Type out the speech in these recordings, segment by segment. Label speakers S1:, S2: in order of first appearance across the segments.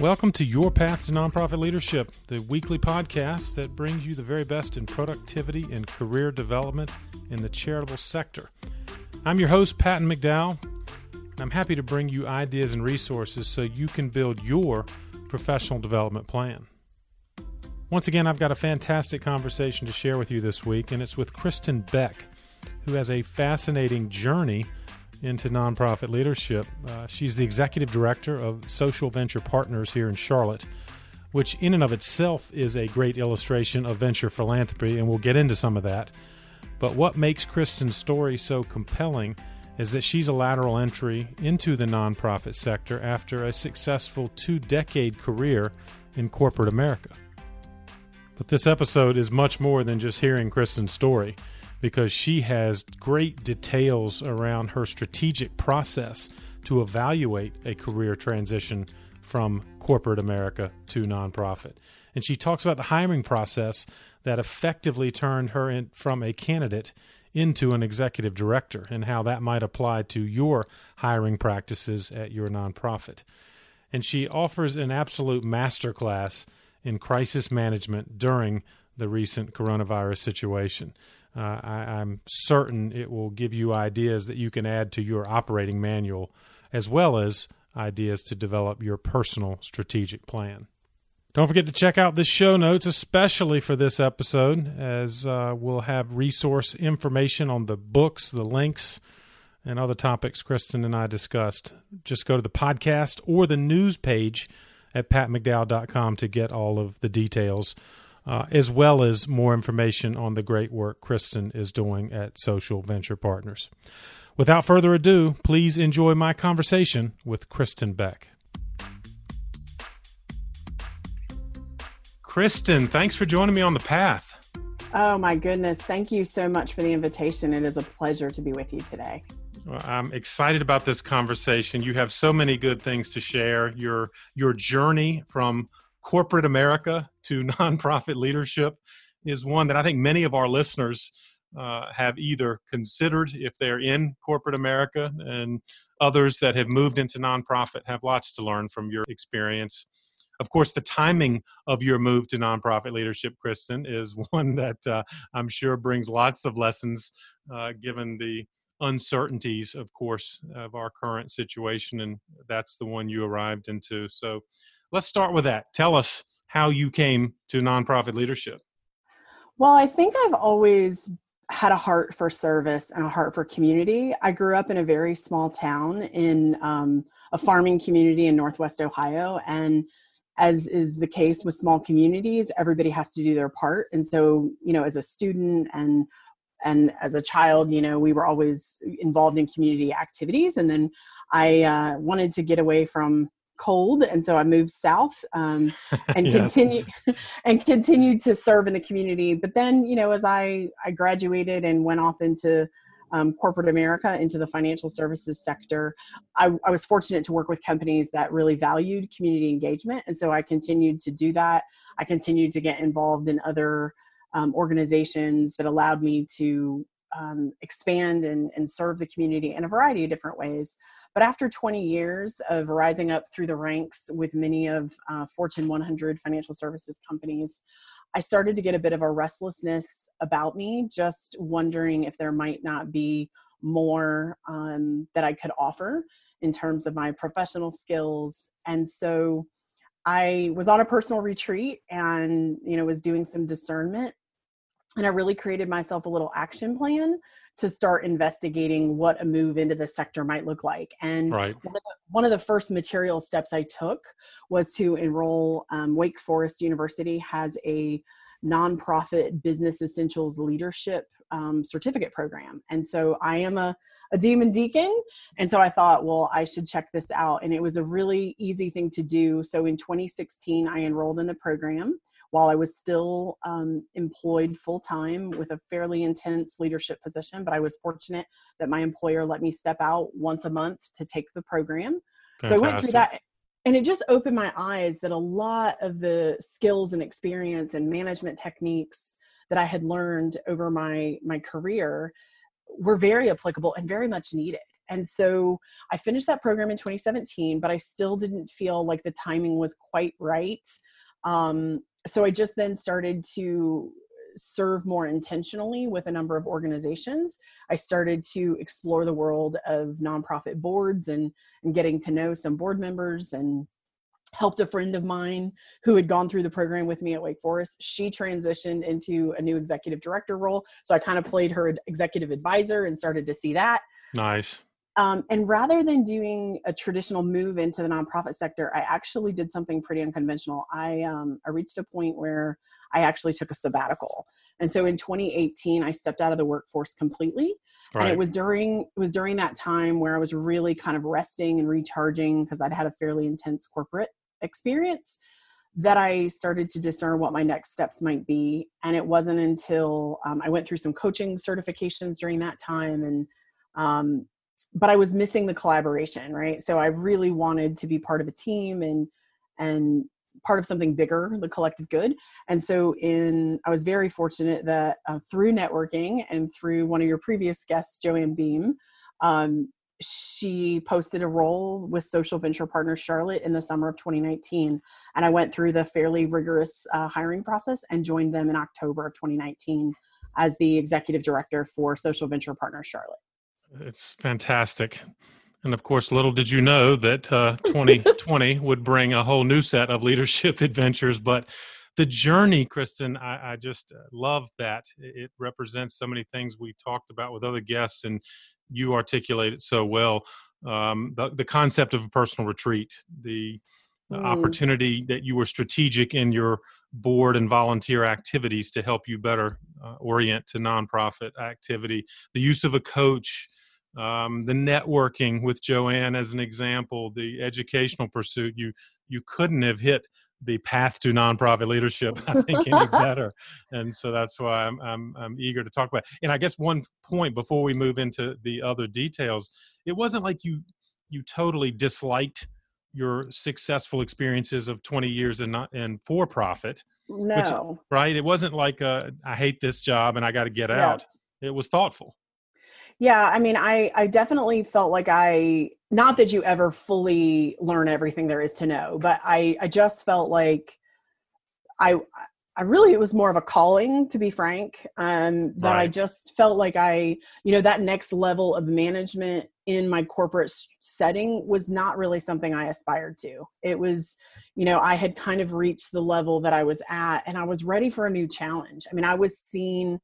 S1: Welcome to Your Path to Nonprofit Leadership, the weekly podcast that brings you the very best in productivity and career development in the charitable sector. I'm your host, Patton McDowell. and I'm happy to bring you ideas and resources so you can build your professional development plan. Once again, I've got a fantastic conversation to share with you this week, and it's with Kristen Beck, who has a fascinating journey into nonprofit leadership. Uh, she's the executive director of Social Venture Partners here in Charlotte, which, in and of itself, is a great illustration of venture philanthropy, and we'll get into some of that. But what makes Kristen's story so compelling is that she's a lateral entry into the nonprofit sector after a successful two decade career in corporate America. But this episode is much more than just hearing Kristen's story because she has great details around her strategic process to evaluate a career transition from corporate America to nonprofit. And she talks about the hiring process that effectively turned her in, from a candidate into an executive director and how that might apply to your hiring practices at your nonprofit. And she offers an absolute masterclass in crisis management during the recent coronavirus situation uh, I, am certain it will give you ideas that you can add to your operating manual, as well as ideas to develop your personal strategic plan. Don't forget to check out the show notes, especially for this episode, as uh, we'll have resource information on the books, the links, and other topics Kristen and I discussed. Just go to the podcast or the news page at pattonmcdowell.com to get all of the details uh, as well as more information on the great work Kristen is doing at Social Venture Partners. Without further ado, please enjoy my conversation with Kristen Beck. Kristen, thanks for joining me on the path.
S2: Oh, my goodness. Thank you so much for the invitation. It is a pleasure to be with you today.
S1: Well, I'm excited about this conversation. You have so many good things to share. Your your journey from corporate America to nonprofit leadership is one that I think many of our listeners uh, have either considered if they're in corporate America, and others that have moved into nonprofit have lots to learn from your experience. Of course, the timing of your move to nonprofit leadership, Kristen, is one that uh, I'm sure brings lots of lessons uh, given the uncertainties, of course, of our current situation. And that's the one you arrived into. So let's start with that. Tell us how you came to nonprofit leadership.
S2: Well, I think I've always had a heart for service and a heart for community. I grew up in a very small town in um, a farming community in Northwest Ohio. And as is the case with small communities, everybody has to do their part. And so, you know, as a student and and as a child, you know, we were always involved in community activities. And then I uh, wanted to get away from cold and so i moved south um, and yes. continue and continued to serve in the community but then you know as i i graduated and went off into um, corporate america into the financial services sector I, I was fortunate to work with companies that really valued community engagement and so i continued to do that i continued to get involved in other um, organizations that allowed me to um, expand and, and serve the community in a variety of different ways. But after 20 years of rising up through the ranks with many of uh, Fortune 100 financial services companies, I started to get a bit of a restlessness about me, just wondering if there might not be more um, that I could offer in terms of my professional skills. And so I was on a personal retreat and, you know, was doing some discernment and I really created myself a little action plan to start investigating what a move into the sector might look like. And right. one, of the, one, of the, first material steps I took was to enroll. Um, Wake Forest University has a nonprofit business essentials leadership um, certificate program. And so I am a, a demon deacon. And so I thought, well, I should check this out. And it was a really easy thing to do. So in 2016, I enrolled in the program while I was still um, employed full time with a fairly intense leadership position. But I was fortunate that my employer let me step out once a month to take the program. Fantastic. So I went through that. And it just opened my eyes that a lot of the skills and experience and management techniques that I had learned over my my career were very applicable and very much needed. And so I finished that program in 2017, but I still didn't feel like the timing was quite right. Um, so I just then started to serve more intentionally with a number of organizations. I started to explore the world of nonprofit boards and, and getting to know some board members and helped a friend of mine who had gone through the program with me at Wake Forest. She transitioned into a new executive director role. So I kind of played her executive advisor and started to see that.
S1: Nice.
S2: Um, and rather than doing a traditional move into the nonprofit sector, I actually did something pretty unconventional. I, um, I reached a point where I actually took a sabbatical. And so in 2018, I stepped out of the workforce completely. Right. And it was during it was during that time where I was really kind of resting and recharging because I'd had a fairly intense corporate experience that I started to discern what my next steps might be. And it wasn't until um, I went through some coaching certifications during that time, and um, but I was missing the collaboration, right? So I really wanted to be part of a team and and part of something bigger, the collective good. And so in I was very fortunate that uh, through networking and through one of your previous guests, Joanne Beam, um, she posted a role with Social Venture Partners Charlotte in the summer of 2019. And I went through the fairly rigorous uh, hiring process and joined them in October of 2019 as the executive director for Social Venture Partners Charlotte.
S1: It's fantastic. And of course, little did you know that uh, 2020 would bring a whole new set of leadership adventures. But the journey, Kristen, I, I just uh, love that. It represents so many things we talked about with other guests, and you articulate it so well. Um, the, the concept of a personal retreat, the mm. opportunity that you were strategic in your board and volunteer activities to help you better uh, orient to nonprofit activity, the use of a coach, um, the networking with Joanne as an example, the educational pursuit. You you couldn't have hit the path to nonprofit leadership, I think, any better. And so that's why I'm, I'm, I'm eager to talk about. It. And I guess one point before we move into the other details, it wasn't like you you totally disliked your successful experiences of 20 years and not in for profit.
S2: No, which,
S1: right? It wasn't like uh, I hate this job and I got to get out. It was thoughtful.
S2: Yeah, I mean, I I definitely felt like I not that you ever fully learn everything there is to know, but I I just felt like I I really it was more of a calling to be frank. Um that right. I just felt like I, you know, that next level of management in my corporate setting was not really something I aspired to. It was, you know, I had kind of reached the level that I was at and I was ready for a new challenge. I mean, I was seen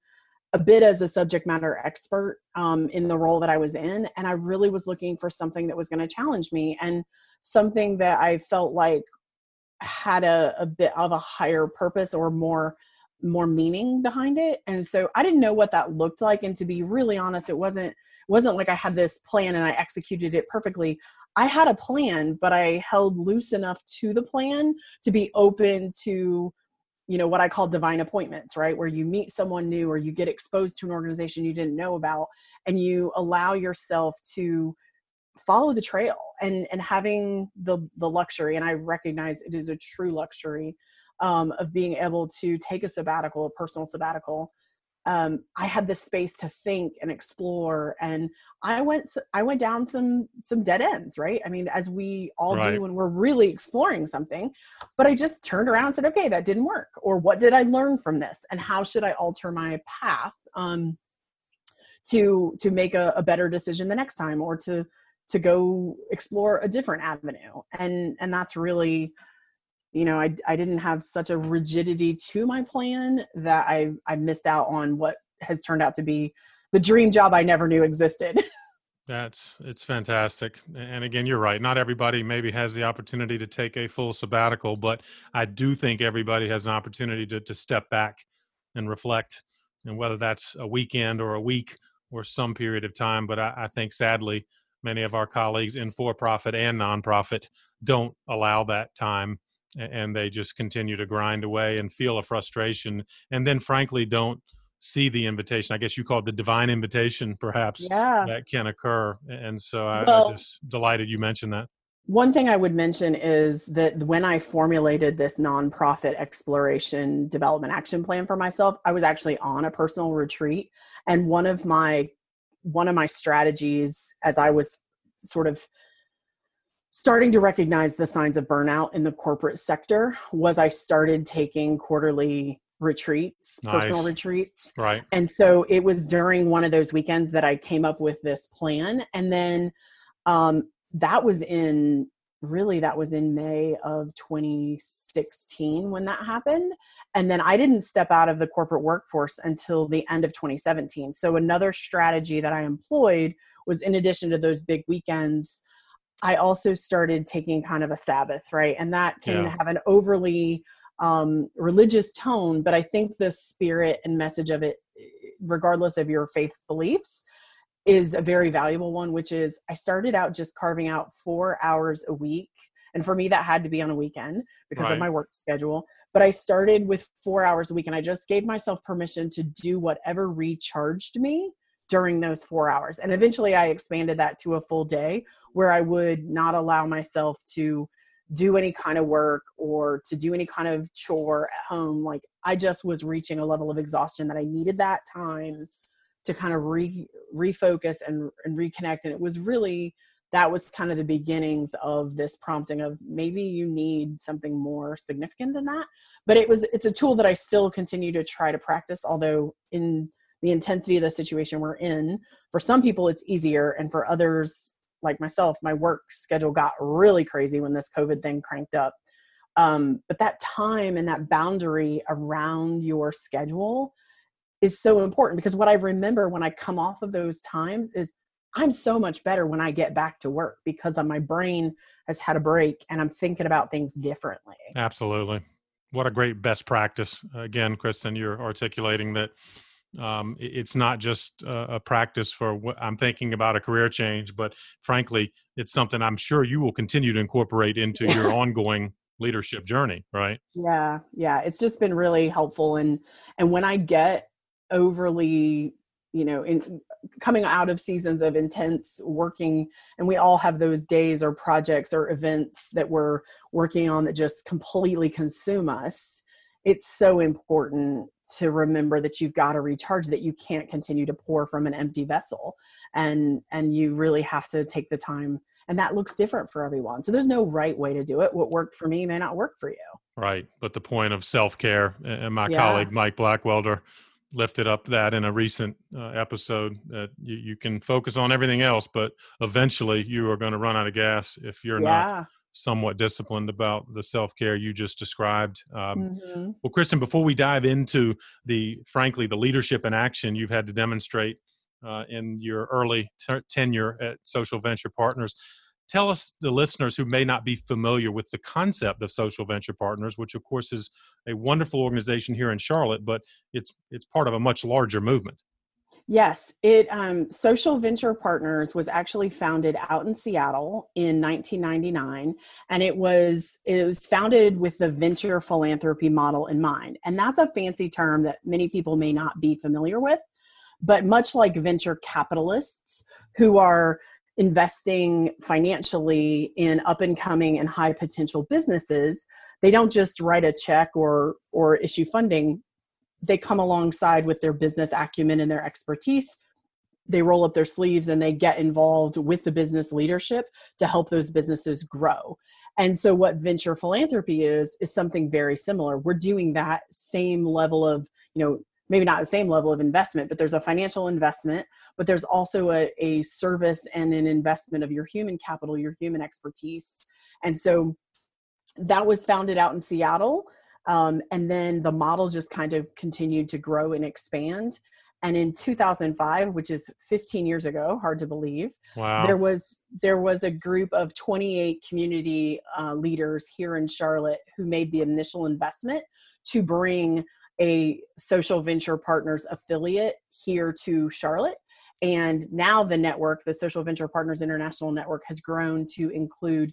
S2: a bit as a subject matter expert um, in the role that I was in. And I really was looking for something that was going to challenge me and something that I felt like had a, a bit of a higher purpose or more more meaning behind it. And so i didn't know what that looked like. And to be really honest it wasn't wasn't like i had this plan and i executed it perfectly. I had a plan but i held loose enough to the plan to be open to you know what i call divine appointments right? Where you meet someone new or you get exposed to an organization you didn't know about and you allow yourself to follow the trail and and having the the luxury and i recognize it is a true luxury um, of being able to take a sabbatical a personal sabbatical um, I had this space to think and explore, and I went I went down some some dead ends, right? I mean, as we all right. do when we're really exploring something. But I just turned around and said, okay, that didn't work, or what did I learn from this, and how should I alter my path um, to to make a, a better decision the next time, or to to go explore a different avenue, and and that's really you know I, I didn't have such a rigidity to my plan that i i missed out on what has turned out to be the dream job i never knew existed.
S1: That's it's fantastic. And again you're right. Not everybody maybe has the opportunity to take a full sabbatical but i do think everybody has an opportunity to, to step back and reflect. And whether that's a weekend or a week or some period of time but i, I think sadly many of our colleagues in for profit and nonprofit don't allow that time and they just continue to grind away and feel a frustration and then frankly don't see the invitation i guess you call it the divine invitation perhaps
S2: yeah.
S1: that can occur and so I, well, i'm just delighted you mentioned that
S2: one thing i would mention is that when i formulated this nonprofit exploration development action plan for myself i was actually on a personal retreat and one of my one of my strategies as I was sort of starting to recognize the signs of burnout in the corporate sector was I started taking quarterly retreats, nice. personal retreats.
S1: Right.
S2: And so it was during one of those weekends that I came up with this plan. And then um, that was in really that was in May of 2016 when that happened. And then I didn't step out of the corporate workforce until the end of 2017. So another strategy that I employed was in addition to those big weekends, I also started taking kind of a Sabbath, right? And that can yeah. have an overly um, religious tone, but I think the spirit and message of it, regardless of your faith beliefs, is a very valuable one, which is I started out just carving out four hours a week. And for me, that had to be on a weekend because right. of my work schedule. But I started with four hours a week and I just gave myself permission to do whatever recharged me during those four hours. And eventually I expanded that to a full day where I would not allow myself to do any kind of work or to do any kind of chore at home. Like I just was reaching a level of exhaustion that I needed that time to kind of re refocus and, and reconnect. And it was really that was kind of the beginnings of this prompting of maybe you need something more significant than that. But it was it's a tool that I still continue to try to practice, although in the intensity of the situation we're in, for some people it's easier, and for others like myself, my work schedule got really crazy when this COVID thing cranked up. Um, but that time and that boundary around your schedule is so important because what I remember when I come off of those times is I'm so much better when I get back to work because my brain has had a break and I'm thinking about things differently.
S1: Absolutely. What a great best practice. Again, Kristen, you're articulating that um, it's not just a, a practice for what I'm thinking about a career change, but frankly, it's something I'm sure you will continue to incorporate into your ongoing leadership journey, right?
S2: Yeah, yeah. It's just been really helpful, and and when I get overly you know in coming out of seasons of intense working and we all have those days or projects or events that we're working on that just completely consume us it's so important to remember that you've got to recharge that you can't continue to pour from an empty vessel and and you really have to take the time and that looks different for everyone. So there's no right way to do it. What worked for me may not work for you.
S1: Right but the point of self-care and my yeah. colleague mike blackwelder lifted up that in a recent uh, episode that you, you, can focus on everything else, but eventually you are going to run out of gas if you're yeah. not somewhat disciplined about the self care you just described. Um, mm-hmm. Well, Kristen, before we dive into the frankly the leadership and action you've had to demonstrate uh, in your early t- tenure at Social Venture Partners, tell us the listeners who may not be familiar with the concept of social venture partners which of course is a wonderful organization here in charlotte but it's it's part of a much larger movement.
S2: Yes it um, social venture partners was actually founded out in seattle in 1999 and it was it was founded with the venture philanthropy model in mind and that's a fancy term that many people may not be familiar with but much like venture capitalists who are investing financially in up and coming and high potential businesses they don't just write a check or or issue funding. They come alongside with their business acumen and their expertise. They roll up their sleeves and they get involved with the business leadership to help those businesses grow. And so what venture philanthropy is is something very similar. We're doing that same level of you know maybe not the same level of investment, but there's a financial investment, but there's also a, a service and an investment of your human capital, your human expertise. And so that was founded out in Seattle. Um, and then the model just kind of continued to grow and expand. And in 2005, which is 15 years ago, hard to believe,
S1: wow.
S2: there was there was a group of 28 community uh, leaders here in Charlotte who made the initial investment to bring a social venture partners affiliate here to Charlotte. And now the network, the Social Venture Partners International Network, has grown to include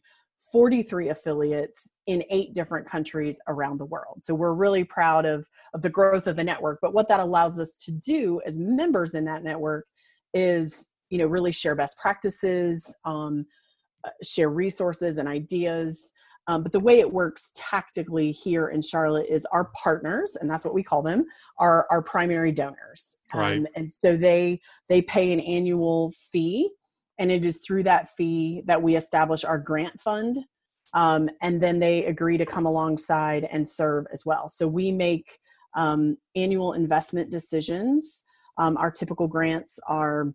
S2: 43 affiliates in eight different countries around the world. So we're really proud of, of the growth of the network. But what that allows us to do as members in that network is, you know, really share best practices, um, uh, share resources and ideas, Um, but the way it works tactically here in Charlotte is our partners, and that's what we call them, are our primary donors.
S1: Right. Um,
S2: and so they they pay an annual fee, and it is through that fee that we establish our grant fund. Um, and then they agree to come alongside and serve as well. So we make um, annual investment decisions. Um, our typical grants are,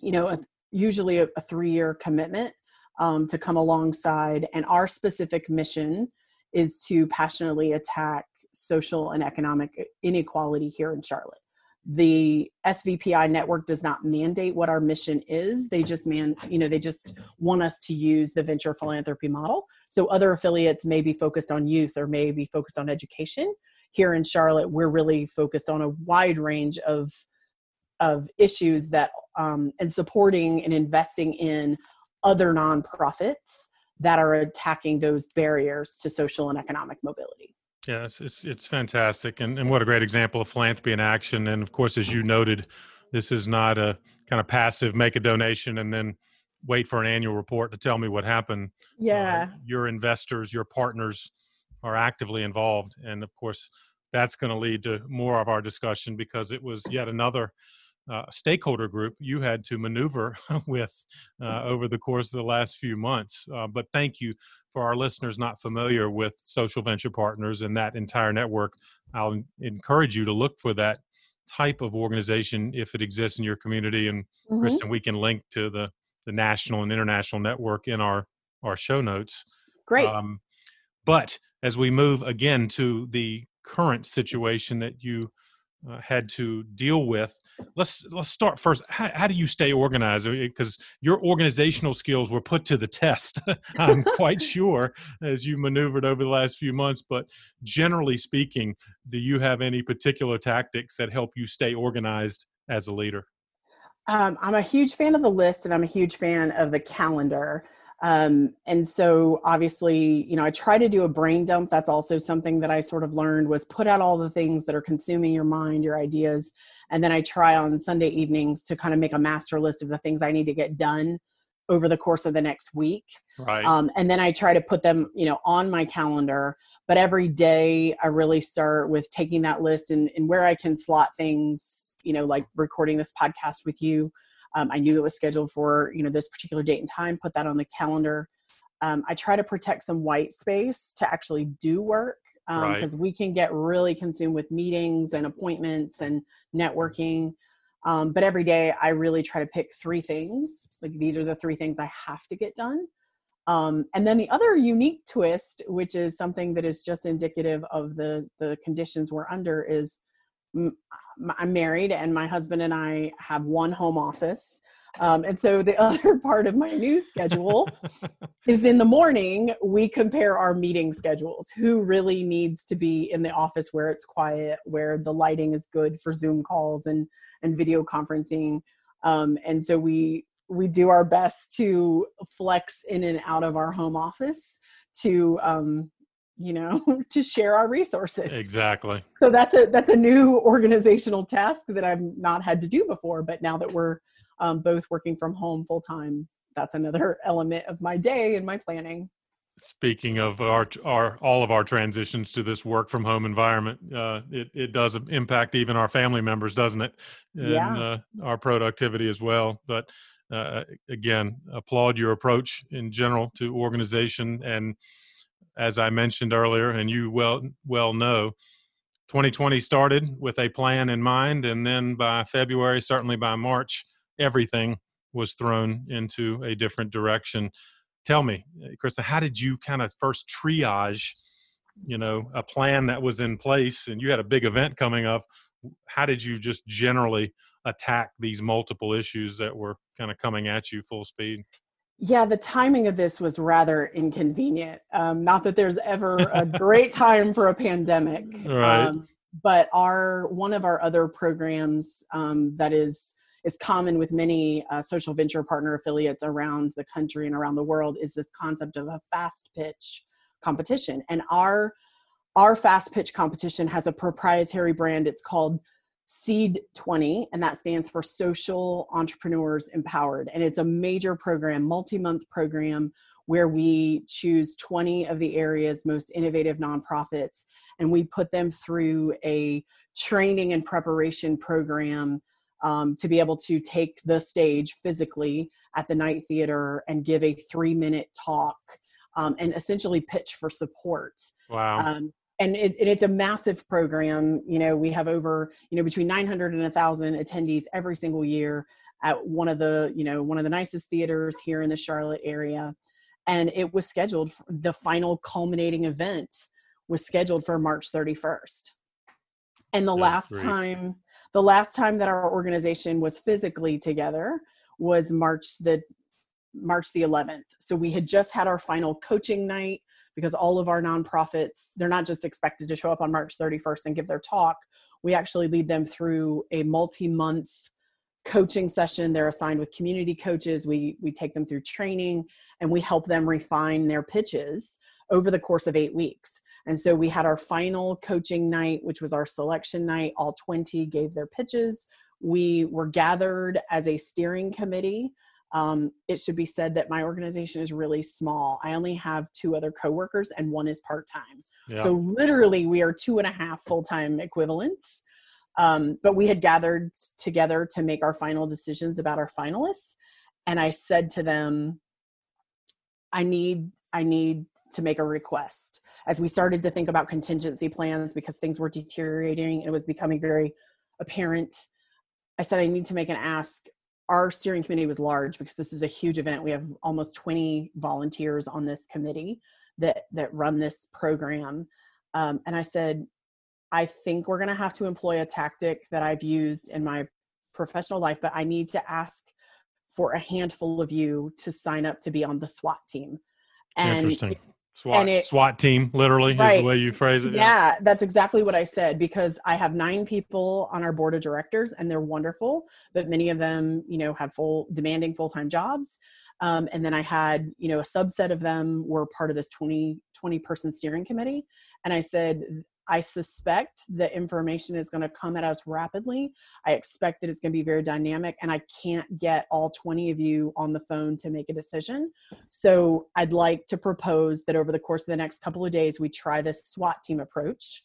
S2: you know, a, usually a, a three-year commitment um, to come alongside. And our specific mission is to passionately attack social and economic inequality here in Charlotte. The SVPI network does not mandate what our mission is. They just man, you know, they just want us to use the venture philanthropy model. So other affiliates may be focused on youth or may be focused on education. Here in Charlotte, we're really focused on a wide range of of issues that um, and supporting and investing in other nonprofits that are attacking those barriers to social and economic mobility.
S1: Yeah, it's it's, it's fantastic, and, and what a great example of philanthropy in action. And of course, as you noted, this is not a kind of passive make a donation and then wait for an annual report to tell me what happened.
S2: Yeah,
S1: uh, your investors, your partners are actively involved, and of course, that's going to lead to more of our discussion because it was yet another uh, stakeholder group you had to maneuver with uh, over the course of the last few months. Uh, but thank you for our listeners not familiar with social venture partners and that entire network. I'll encourage you to look for that type of organization if it exists in your community. And mm-hmm. Kristen, we can link to the the national and international network in our our show notes.
S2: Great. Um,
S1: but as we move again to the current situation that you uh, had to deal with. Let's let's start first. How, how do you stay organized? Because your organizational skills were put to the test. I'm quite sure as you maneuvered over the last few months. But generally speaking, do you have any particular tactics that help you stay organized as a leader?
S2: Um, I'm a huge fan of the list, and I'm a huge fan of the calendar. Um, and so obviously, you know, I try to do a brain dump. That's also something that I sort of learned was put out all the things that are consuming your mind, your ideas. And then I try on Sunday evenings to kind of make a master list of the things I need to get done over the course of the next week.
S1: Right.
S2: Um, and then I try to put them, you know, on my calendar. But every day I really start with taking that list and, and where I can slot things, you know, like recording this podcast with you um, I knew it was scheduled for you know this particular date and time. Put that on the calendar. Um, I try to protect some white space to actually do work because um, right. we can get really consumed with meetings and appointments and networking. Um, but every day, I really try to pick three things. Like these are the three things I have to get done. Um, and then the other unique twist, which is something that is just indicative of the the conditions we're under, is I'm married and my husband and I have one home office. Um, and so the other part of my new schedule is in the morning, we compare our meeting schedules. Who really needs to be in the office where it's quiet, where the lighting is good for Zoom calls and, and video conferencing. Um, and so we, we do our best to flex in and out of our home office to um, you know to share our resources.
S1: Exactly.
S2: So that's a that's a new organizational task that i've not had to do before but now that we're um, both working from home full time that's another element of my day and my planning.
S1: Speaking of our our all of our transitions to this work from home environment uh, it, it does impact even our family members doesn't it? And
S2: yeah.
S1: uh, our productivity as well. But uh, again applaud your approach in general to organization and as I mentioned earlier, and you well well know, 2020 started with a plan in mind, and then by February, certainly by March, everything was thrown into a different direction. Tell me, eh, Krista, how did you kind of first triage, you know, a plan that was in place, and you had a big event coming up? How did you just generally attack these multiple issues that were kind of coming at you full speed?
S2: Yeah, the timing of this was rather inconvenient. Um, not that there's ever a great time for a pandemic,
S1: right. Um,
S2: but our one of our other programs um, that is is common with many uh, social venture partner affiliates around the country and around the world is this concept of a fast pitch competition. And our our fast pitch competition has a proprietary brand. It's called Seed 20, and that stands for Social Entrepreneurs Empowered. And it's a major program, multi month program where we choose 20 of the area's most innovative nonprofits and we put them through a training and preparation program um, to be able to take the stage physically at the Knight Theater and give a three minute talk um, and essentially pitch for support.
S1: Wow.
S2: Um, and, it, and, it's a massive program. You know, we have over, you know, between 900 and 1,000 attendees every single year at one of the, you know, one of the nicest theaters here in the Charlotte area. And it was scheduled, the final culminating event was scheduled for March 31st. And the That's last great. time, the last time that our organization was physically together was March the March the 11th. So we had just had our final coaching night because all of our nonprofits, they're not just expected to show up on March 31st and give their talk. We actually lead them through a multi-month coaching session. They're assigned with community coaches. We we take them through training and we help them refine their pitches over the course of 8 weeks. And so we had our final coaching night, which was our selection night. All 20 gave their pitches. We were gathered as a steering committee. Um, it should be said that my organization is really small. I only have two other coworkers, and one is part time. Yeah. So literally, we are two and a half full time equivalents. Um, but we had gathered together to make our final decisions about our finalists, and I said to them, "I need, I need to make a request." As we started to think about contingency plans because things were deteriorating, it was becoming very apparent I said I need to make an ask. Our steering committee was large because this is a huge event. We have almost 20 volunteers on this committee that that run this program. Um, and I said, I think we're going to have to employ a tactic that I've used in my professional life, but I need to ask for a handful of you to sign up to be on the SWAT team.
S1: And. SWAT it, SWAT team, literally, right. is the way you phrase it.
S2: Yeah, yeah, that's exactly what I said because I have nine people on our board of directors and they're wonderful, but many of them, you know, have full demanding full time jobs. Um, and then I had, you know, a subset of them were part of this 20, 20 person steering committee. And I said, I suspect the information is going to come at us rapidly. I expect that it's going to be very dynamic, and I can't get all 20 of you on the phone to make a decision. So I'd like to propose that over the course of the next couple of days, we try this SWAT team approach.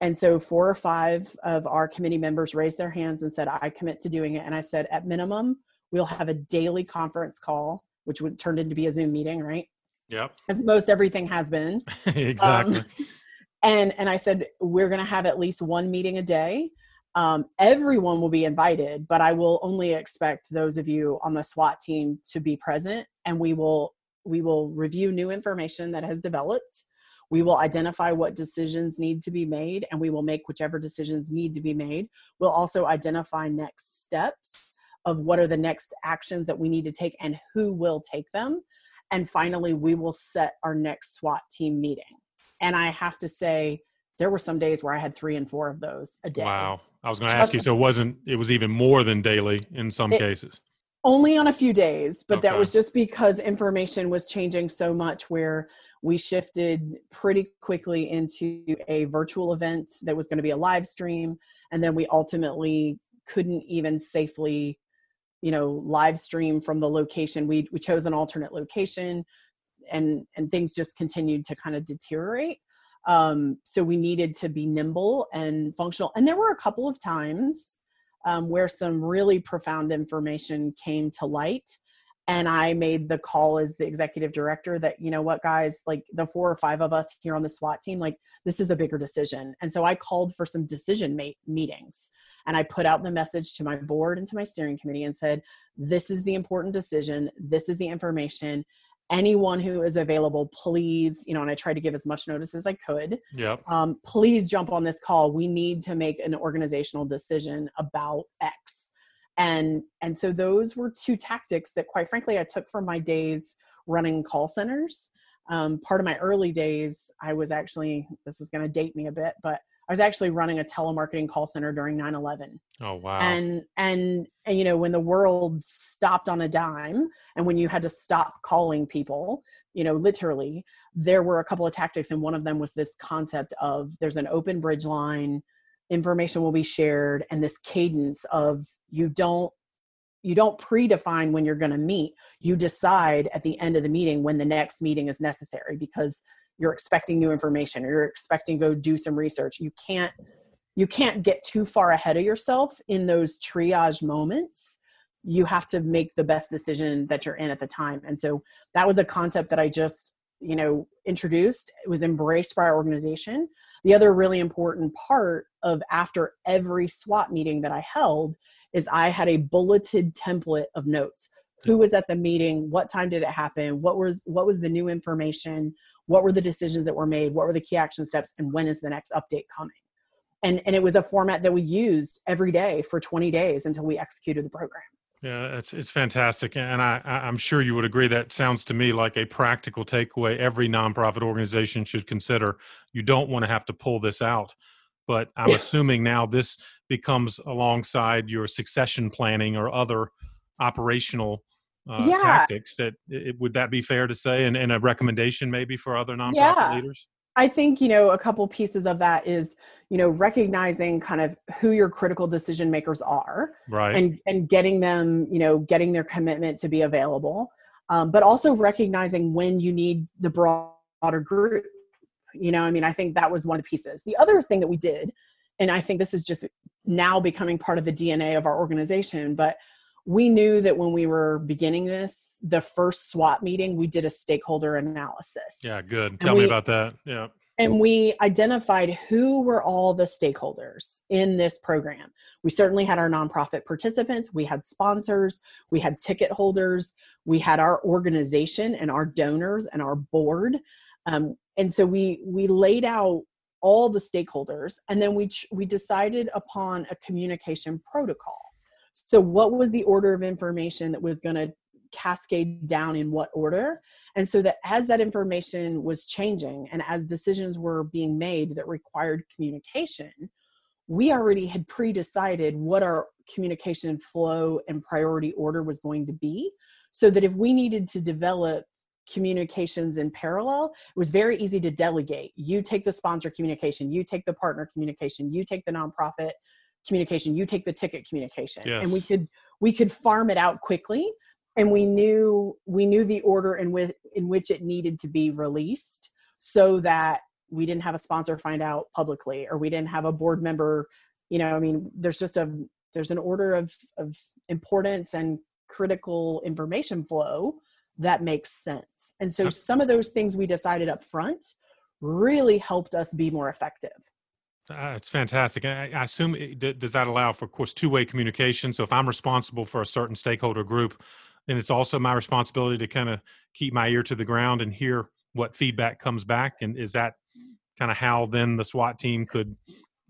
S2: And so four or five of our committee members raised their hands and said, I commit to doing it. And I said, at minimum, we'll have a daily conference call, which would turn into be a Zoom meeting, right?
S1: Yep.
S2: As most everything has been.
S1: exactly. Um,
S2: and and i said we're going to have at least one meeting a day. Um, everyone will be invited but i will only expect those of you on the swat team to be present. And we will we will review new information that has developed. We will identify what decisions need to be made and we will make whichever decisions need to be made. We'll also identify next steps of what are the next actions that we need to take and who will take them. And finally we will set our next swat team meeting and I have to say, there were some days where I had three and four of those a day.
S1: Wow. I was going to ask you, so it wasn't, it was even more than daily in some it, cases?
S2: Only on a few days, but okay. that was just because information was changing so much where we shifted pretty quickly into a virtual event that was going to be a live stream. And then we ultimately couldn't even safely you know live stream from the location we we chose an alternate location and and things just continued to kind of deteriorate. Um, so we needed to be nimble and functional. And there were a couple of times um, where some really profound information came to light and i made the call as the executive director that you know what guys? Like the four or five of us here on the swat team like this is a bigger decision. And so i called for some decision mate meetings and i put out the message to my board and to my steering committee and said this is the important decision. This is the information anyone who is available, please, you know, and I tried to give as much notice as I could.
S1: Yeah.
S2: Um, please jump on this call. We need to make an organizational decision about X. And and so those were two tactics that quite frankly I took from my days running call centers. Um, part of my early days, I was actually, this is going to date me a bit, but I was actually running a telemarketing call center during 9/11.
S1: Oh wow.
S2: And and and you know when the world stopped on a dime and when you had to stop calling people, you know, literally, there were a couple of tactics and one of them was this concept of there's an open bridge line, information will be shared and this cadence of you don't you don't predefine when you're going to meet you decide at the end of the meeting when the next meeting is necessary because you're expecting new information or you're expecting go do some research. You can't you can't get too far ahead of yourself in those triage moments. You have to make the best decision that you're in at the time. And so that was a concept that i just you know introduced. It was embraced by our organization. The other really important part of after every swat meeting that i held is i had a bulleted template of notes. Who was at the meeting? What time did it happen? What was what was the new information what were the decisions that were made what were the key action steps and when is the next update coming and and it was a format that we used every day for 20 days until we executed the program
S1: yeah, it's it's fantastic, and I I'm sure you would agree. That sounds to me like a practical takeaway every nonprofit organization should consider. You don't want to have to pull this out, but I'm assuming now this becomes alongside your succession planning or other operational uh, yeah. tactics. That it, would that be fair to say, and, and a recommendation maybe for other nonprofit yeah. leaders.
S2: I think, you know, a couple pieces of that is, you know, recognizing kind of who your critical decision makers are.
S1: Right.
S2: And and getting them, you know, getting their commitment to be available. Um, but also recognizing when you need the broader group. You know, I mean, I think that was one of the pieces. The other thing that we did, and I think this is just now becoming part of the DNA of our organization, but we knew that when we were beginning this, the first SWAT meeting, we did a stakeholder analysis.
S1: Yeah, good. Tell we, me about that. Yeah.
S2: And we identified who were all the stakeholders in this program. We certainly had our nonprofit participants, we had sponsors, we had ticket holders, we had our organization and our donors and our board. Um, and so we we laid out all the stakeholders, and then we ch- we decided upon a communication protocol so, what was the order of information that was going to cascade down in what order? And so that as that information was changing and as decisions were being made that required communication, we already had pre decided what our communication flow and priority order was going to be. So that if we needed to develop communications in parallel, it was very easy to delegate. You take the sponsor communication, you take the partner communication, you take the nonprofit communication you take the ticket communication. Yes. and we could we could farm it out quickly. And we knew we knew the order in which in which it needed to be released so that we didn't have a sponsor find out publicly or we didn't have a board member you know i mean there's just a there's an order of of importance and critical information flow that makes sense. And so some of those things we decided up front really helped us be more effective
S1: uh, it's fantastic. I, I assume it, does that allow for, of course, two-way communication. So if I'm responsible for a certain stakeholder group, then it's also my responsibility to kind of keep my ear to the ground and hear what feedback comes back. And is that kind of how then the SWAT team could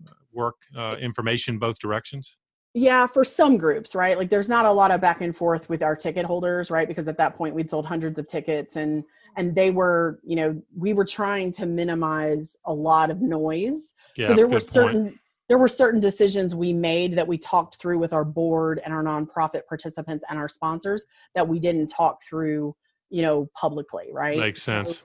S1: uh, work uh, information both directions?
S2: Yeah, for some groups, right? Like there's not a lot of back and forth with our ticket holders, right? Because at that point we'd sold hundreds of tickets and and they were, you know, we were trying to minimize a lot of noise yeah, so there were certain point. there were certain decisions we made that we talked through with our board and our nonprofit participants and our sponsors that we didn't talk through, you know, publicly, right?
S1: Makes sense.
S2: So,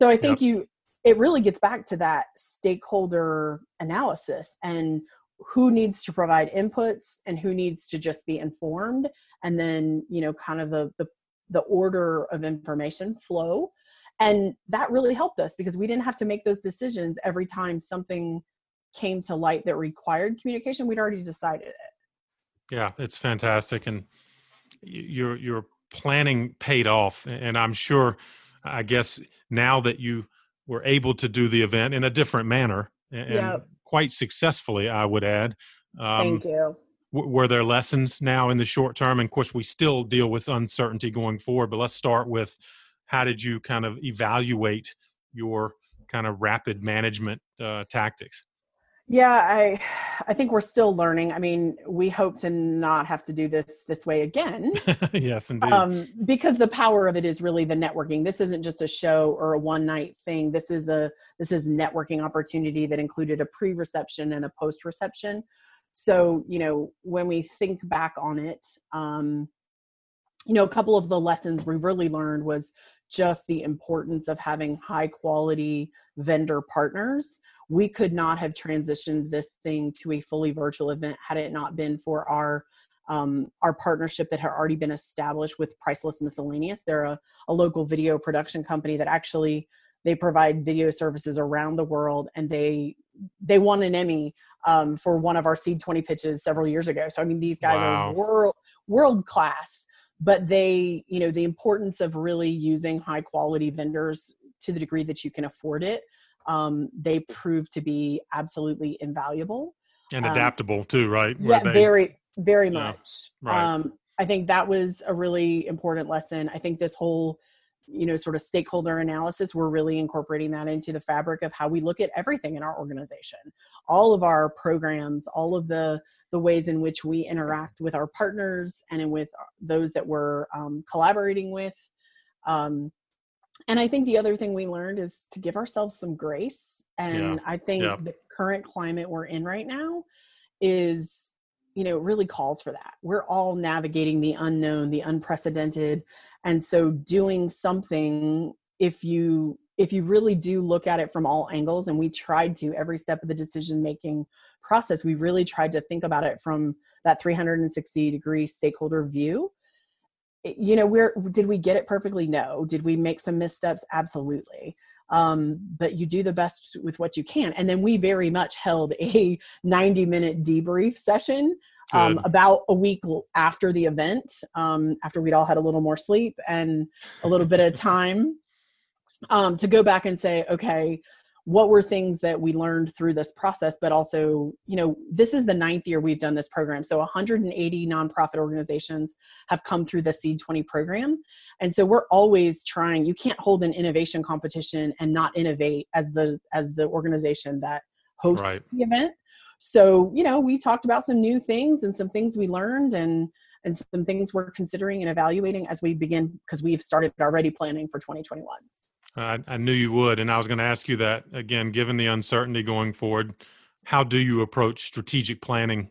S2: so I think yep. you it really gets back to that stakeholder analysis and who needs to provide inputs and who needs to just be informed and then you know kind of the the, the order of information flow and that really helped us because we didn't have to make those decisions every time something came to light that required communication we'd already decided it
S1: yeah it's fantastic and your your planning paid off and i'm sure i guess now that you were able to do the event in a different manner and yep. quite successfully i would add
S2: um, thank you
S1: w- were there lessons now in the short term and of course we still deal with uncertainty going forward but let's start with how did you kind of evaluate your kind of rapid management uh, tactics?
S2: Yeah, I I think we're still learning. I mean, we hope to not have to do this this way again.
S1: yes, indeed.
S2: Um, because the power of it is really the networking. This isn't just a show or a one night thing. This is a this is networking opportunity that included a pre reception and a post reception. So you know, when we think back on it, um, you know, a couple of the lessons we really learned was just the importance of having high quality vendor partners. We could not have transitioned this thing to a fully virtual event had it not been for our um, our partnership that had already been established with Priceless Miscellaneous. They're a, a local video production company that actually they provide video services around the world, and they they won an Emmy um, for one of our Seed 20 pitches several years ago. So I mean, these guys wow. are world world class. But they, you know, the importance of really using high quality vendors to the degree that you can afford it, um, they prove to be absolutely invaluable
S1: and um, adaptable um, too, right?
S2: Where yeah, they, very, very yeah, much. Right. Um, I think that was a really important lesson. I think this whole you know sort of stakeholder analysis we're really incorporating that into the fabric of how we look at everything in our organization all of our programs all of the the ways in which we interact with our partners and with those that we're um, collaborating with um, and i think the other thing we learned is to give ourselves some grace and yeah. i think yeah. the current climate we're in right now is you know really calls for that we're all navigating the unknown the unprecedented and so doing something if you if you really do look at it from all angles and we tried to every step of the decision making process we really tried to think about it from that 360 degree stakeholder view. You know where did we get it perfectly? No. Did we make some missteps? Absolutely. Um, but you do the best with what you can. And then we very much held a 90 minute debrief session um, about a week after the event, um, after we'd all had a little more sleep and a little bit of time um, to go back and say, okay, what were things that we learned through this process? But also, you know, this is the ninth year we've done this program. So 180 nonprofit organizations have come through the Seed 20 program. And so we're always trying, you can't hold an innovation competition and not innovate as the as the organization that hosts right. the event so you know we talked about some new things and some things we learned and and some things we're considering and evaluating as we begin because we've started already planning for 2021
S1: I, I knew you would and i was going to ask you that again given the uncertainty going forward how do you approach strategic planning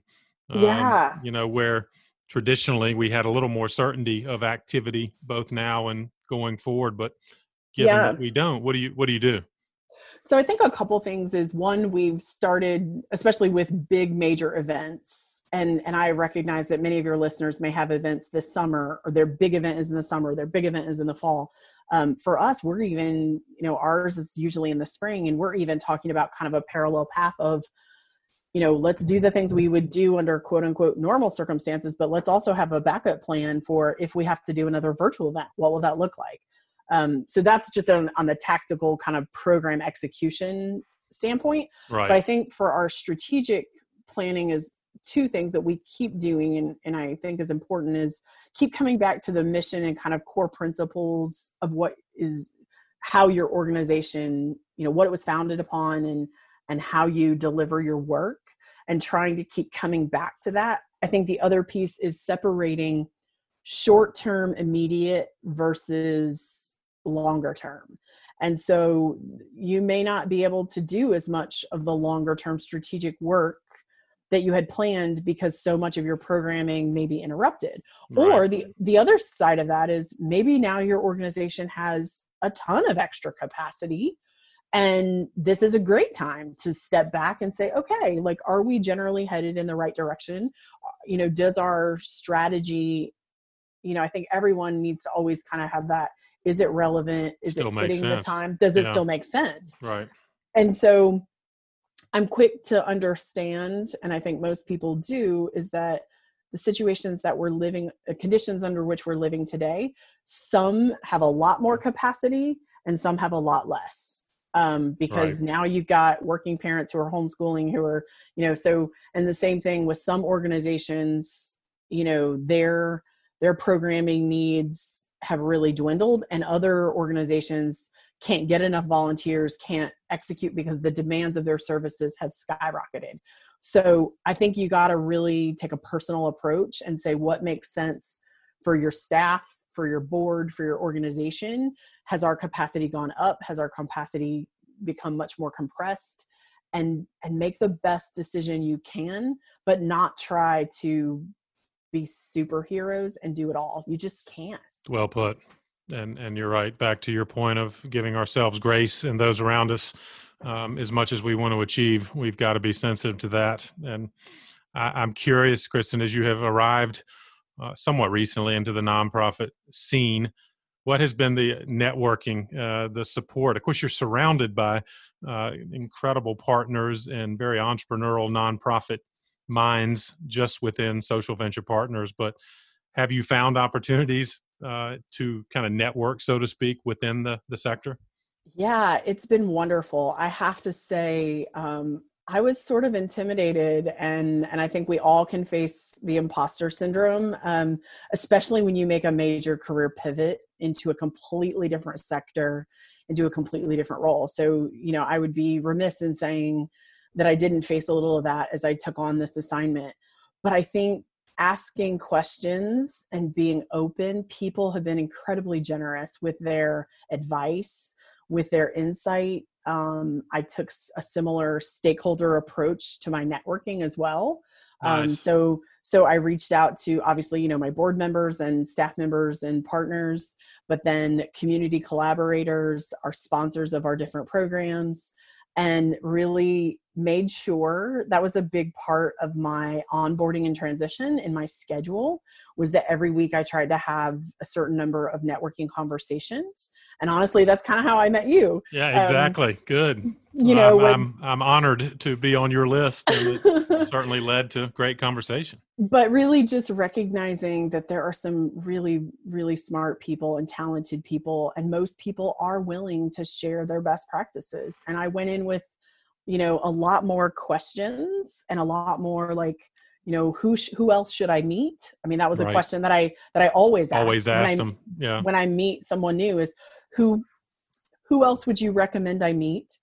S2: um, yeah
S1: you know where traditionally we had a little more certainty of activity both now and going forward but given yeah. that we don't what do you what do you do
S2: so I think a couple things is one, we've started, especially with big major events. And, and I recognize that many of your listeners may have events this summer, or their big event is in the summer, their big event is in the fall. Um, for us, we're even, you know, ours is usually in the spring, and we're even talking about kind of a parallel path of, you know, let's do the things we would do under quote unquote normal circumstances, but let's also have a backup plan for if we have to do another virtual event. What will that look like? Um, so that's just on, on the tactical kind of program execution standpoint.
S1: Right.
S2: But I think for our strategic planning is two things that we keep doing and, and I think is important is keep coming back to the mission and kind of core principles of what is how your organization, you know, what it was founded upon and and how you deliver your work and trying to keep coming back to that. I think the other piece is separating short term immediate versus longer term. And so you may not be able to do as much of the longer term strategic work that you had planned because so much of your programming may be interrupted. Right. Or the the other side of that is maybe now your organization has a ton of extra capacity and this is a great time to step back and say okay like are we generally headed in the right direction you know does our strategy you know i think everyone needs to always kind of have that is it relevant is still it fitting the time does it yeah. still make sense
S1: right
S2: and so i'm quick to understand and i think most people do is that the situations that we're living the conditions under which we're living today some have a lot more capacity and some have a lot less um, because right. now you've got working parents who are homeschooling who are you know so and the same thing with some organizations you know their their programming needs have really dwindled and other organizations can't get enough volunteers can't execute because the demands of their services have skyrocketed. So i think you got to really take a personal approach and say what makes sense for your staff for your board for your organization. Has our capacity gone up? Has our capacity become much more compressed? And and make the best decision you can but not try to be superheroes and do it all. You just can't.
S1: Well put. And and you're right. Back to your point of giving ourselves grace and those around us, um, as much as we want to achieve, we've got to be sensitive to that. And I, am curious, Kristen, as you have arrived uh, somewhat recently into the nonprofit scene, what has been the networking, uh, the support? Of course, you're surrounded by uh, incredible partners and very entrepreneurial nonprofit minds just within Social Venture Partners. But have you found opportunities uh, to kind of network, so to speak, within the the sector?
S2: Yeah, it's been wonderful. I have to say, um, I was sort of intimidated, and and I think we all can face the imposter syndrome, um, especially when you make a major career pivot into a completely different sector, into a completely different role. So, you know, I would be remiss in saying that I didn't face a little of that as I took on this assignment. But I think asking questions and being open, people have been incredibly generous with their advice, with their insight. Um, I took a similar stakeholder approach to my networking as well. Um, nice. Um, so, so I reached out to obviously, you know, my board members and staff members and partners, but then community collaborators, our sponsors of our different programs, and really made sure that was a big part of my onboarding and transition in my schedule was that every week I tried to have a certain number of networking conversations. And honestly, that's kind of how I met you.
S1: Yeah, um, exactly. Um, Good. You know, I'm, when, I'm, I'm, honored to be on your list and it certainly led to great conversation.
S2: But really just recognizing that there are some really, really smart people and talented people, and most people are willing to share their best practices. And I went in with you know a lot more questions and a lot more like you know who sh- who else should i meet? I mean that was a right. question that i that i always
S1: ask always ask them yeah.
S2: when i meet someone new is who who else would you recommend i meet?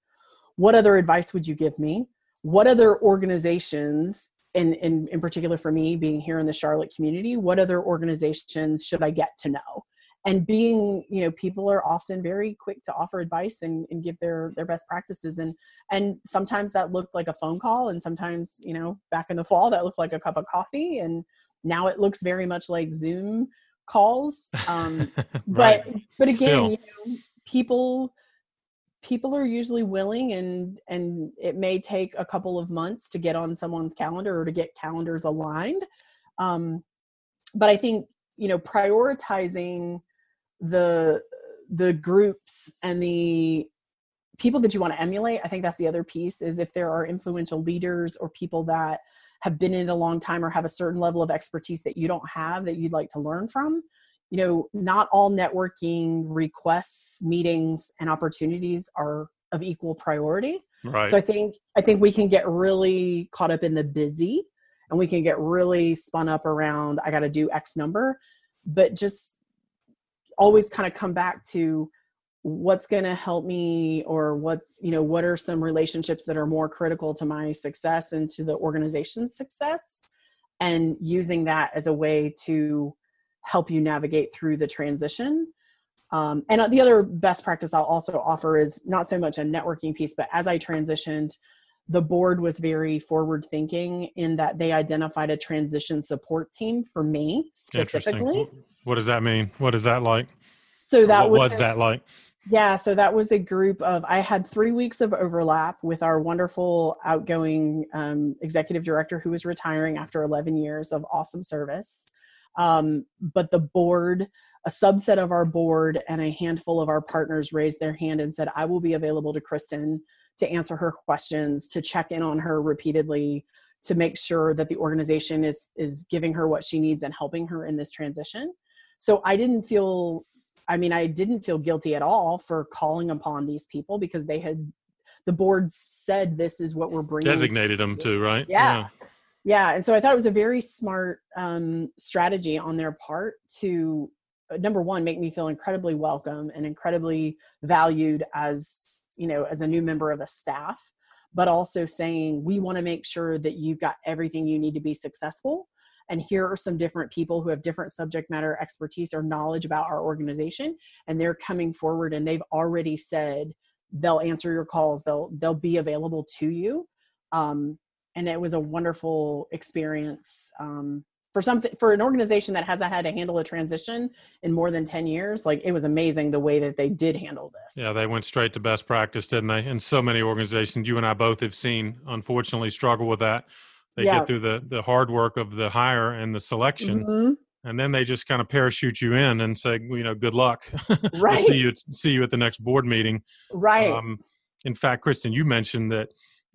S2: What other advice would you give me? What other organizations in in in particular for me being here in the charlotte community what other organizations should i get to know and being you know people are often very quick to offer advice and, and give their their best practices and and sometimes that looked like a phone call and sometimes you know back in the fall that looked like a cup of coffee and now it looks very much like zoom calls um, right. but but again you know, people people are usually willing and and it may take a couple of months to get on someone's calendar or to get calendars aligned um, but i think you know prioritizing the the groups and the people that you want to emulate i think that's the other piece is if there are influential leaders or people that have been in it a long time or have a certain level of expertise that you don't have that you'd like to learn from you know not all networking requests meetings and opportunities are of equal priority.
S1: Right.
S2: So i think i think we can get really caught up in the busy and we can get really spun up around i got to do x number but just always kind of come back to what's going to help me or what's you know what are some relationships that are more critical to my success and to the organization's success and using that as a way to help you navigate through the transition. Um, and the other best practice i'll also offer is not so much a networking piece but as i transitioned the board was very forward thinking in that they identified a transition support team for me specifically.
S1: What does that mean? What is that like?
S2: So that
S1: was, was a, that like?
S2: Yeah, so that was a group of I had three weeks of overlap with our wonderful outgoing um, executive director who was retiring after 11 years of awesome service. Um, but the board, a subset of our board, and a handful of our partners raised their hand and said, "I will be available to Kristen to answer her questions, to check in on her repeatedly, to make sure that the organization is is giving her what she needs and helping her in this transition. So I didn't feel I mean I didn't feel guilty at all for calling upon these people because they had the board said this is what we're bringing
S1: designated them to, right?
S2: Yeah. yeah. yeah. and so I thought it was a very smart um, strategy on their part to uh, number one make me feel incredibly welcome and incredibly valued as you know as a new member of the staff but also saying we want to make sure that you've got everything you need to be successful. And here are some different people who have different subject matter expertise or knowledge about our organization and they're coming forward and they've already said they'll answer your calls they'll they'll be available to you. Um, and it was a wonderful experience um, for something for an organization that hasn't had to handle a transition in more than 10 years like it was amazing the way that they did handle this
S1: yeah they went straight to best practice didn't they and so many organizations you and i both have seen unfortunately struggle with that they
S2: Yeah.
S1: get through the the hard work of the hire and the selection,
S2: Mhm.
S1: and then they just kind of parachute you in and say, you know, good luck. we'll
S2: Right.
S1: see you at, see you at the next board meeting.
S2: Right.
S1: Um, in fact, Kristen, you mentioned that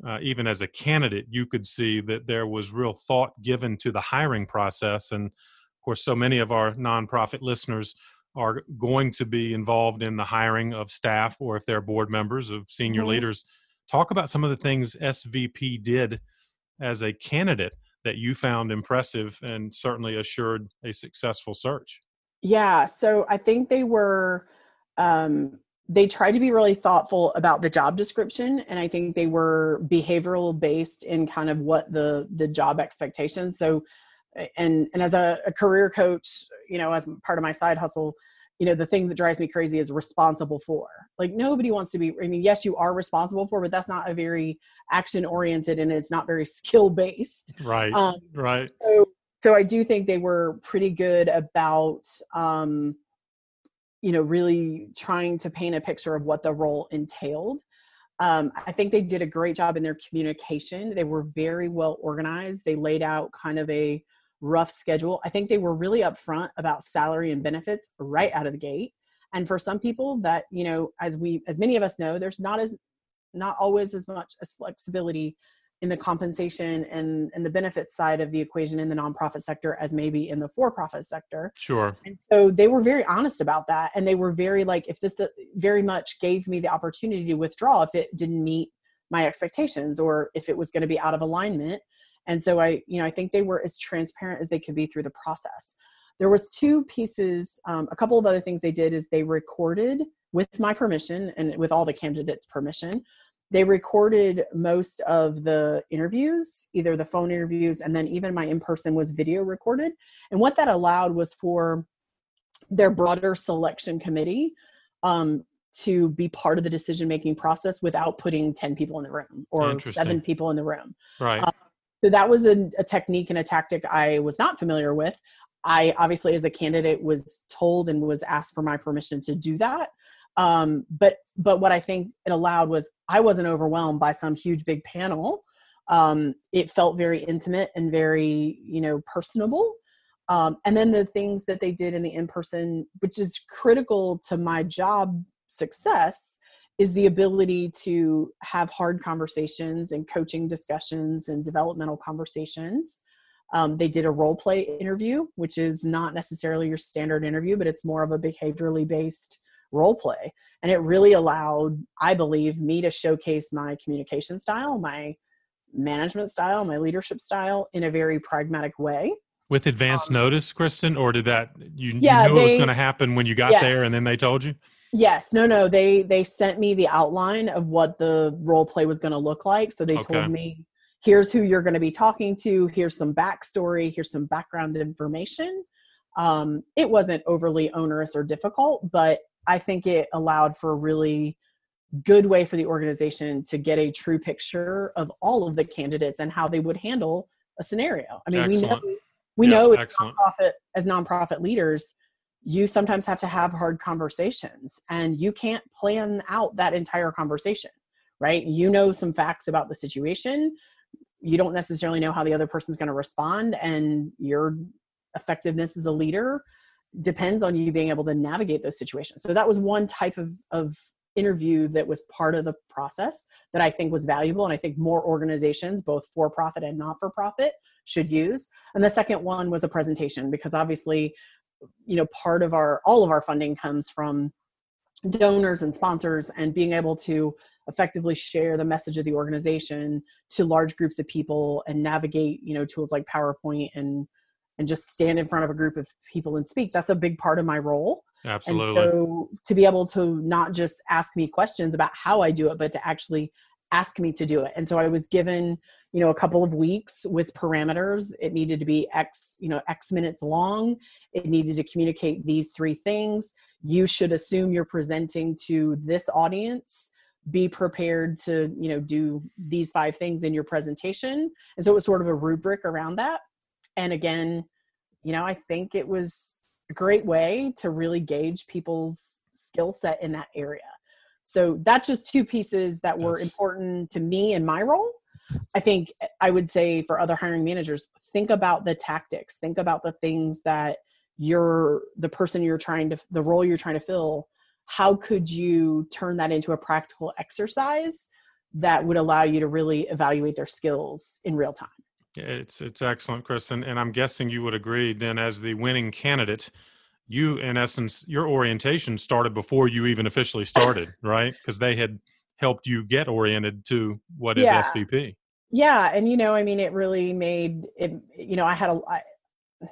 S1: uh, even as a candidate, you could see that there was real thought given to the hiring process. And of course, so many of our nonprofit listeners are going to be involved in the hiring of staff or if they're board members of senior
S2: Mhm.
S1: leaders. Talk about some of the things SVP did as a candidate that you found impressive and certainly assured a successful search.
S2: Yeah, so I think they were um they tried to be really thoughtful about the job description and I think they were behavioral based in kind of what the the job expectations. So and and as a, a career coach, you know, as part of my side hustle, you know, the thing that drives me crazy is responsible for. Like nobody wants to be I mean, yes, you are responsible for, but that's not a very action oriented and it's not very skill based.
S1: Right.
S2: Um
S1: right.
S2: so so i do think they were pretty good about um you know really trying to paint a picture of what the role entailed. Um, i think they did a great job in their communication. They were very well organized. They laid out kind of a rough schedule. I think they were really upfront about salary and benefits right out of the gate. And for some people that you know as we as many of us know there's not as not always as much as flexibility in the compensation and, and the benefits side of the equation in the nonprofit sector as maybe in the for-profit sector.
S1: Sure.
S2: and so they were very honest about that and they were very like if this uh, very much gave me the opportunity to withdraw if it didn't meet my expectations or if it was going to be out of alignment. And so i you know i think they were as transparent as they could be through the process. There was two pieces um, a couple of other things they did is they recorded with my permission and with all the candidates permission they recorded most of the interviews either the phone interviews and then even my in-person was video recorded. And what that allowed was for their broader selection committee um, to be part of the decision making process without putting 10 people in the room or seven people in the room.
S1: Right.
S2: Uh, so that was a, a technique and a tactic i was not familiar with. I obviously as a candidate was told and was asked for my permission to do that um, but but what i think it allowed was i wasn't overwhelmed by some huge big panel. Um, it felt very intimate and very you know personable. Um, and then the things that they did in the in-person which is critical to my job success is the ability to have hard conversations and coaching discussions and developmental conversations. Um, they did a role play interview which is not necessarily your standard interview but it's more of a behaviorally based role play and it really allowed i believe me to showcase my communication style my management style my leadership style in a very pragmatic way
S1: With advance notice, Kristen, or did that you,
S2: um, Yeah,
S1: you knew it was going to happen when you got there, and then they told you?
S2: Yes, no, no. They they sent me the outline of what the role play was going to look like. So they
S1: Okay.
S2: told me, here's who you're going to be talking to. Here's some backstory. Here's some background information. Um, it wasn't overly onerous or difficult, but I think it allowed for a really good way for the organization to get a true picture of all of the candidates and how they would handle a scenario. I mean, we know we
S1: Yeah,
S2: know as nonprofit as nonprofit leaders you sometimes have to have hard conversations and you can't plan out that entire conversation right? You know some facts about the situation. You don't necessarily know how the other person's going to respond and your effectiveness as a leader depends on you being able to navigate those situations. So that was one type of, of interview that was part of the process that i think was valuable and i think more organizations both for profit and not for profit should use. And the second one was a presentation because obviously you know part of our all of our funding comes from donors and sponsors and being able to effectively share the message of the organization to large groups of people and navigate you know tools like powerpoint and and just stand in front of a group of people and speak that's a big part of my role
S1: Absolutely.
S2: and so to be able to not just ask me questions about how I do it, but to actually ask me to do it. And so I was given, you know, a couple of weeks with parameters. It needed to be X, you know, X minutes long. It needed to communicate these three things. You should assume you're presenting to this audience. Be prepared to, you know, do these five things in your presentation. And so it was sort of a rubric around that. And again, you know, I think it was a great way to really gauge people's skill set in that area. So that's just two pieces that were
S1: Yes.
S2: important to me in my role. i think i would say for other hiring managers think about the tactics think about the things that you're the person you're trying to the role you're trying to fill how could you turn that into a practical exercise that would allow you to really evaluate their skills in real time
S1: it's it's excellent chris and, and i'm guessing you would agree then as the winning candidate you in essence your orientation started before you even officially started right because they had helped you get oriented to what is
S2: Yeah.
S1: svp
S2: yeah and you know i mean it really made it you know i had a I,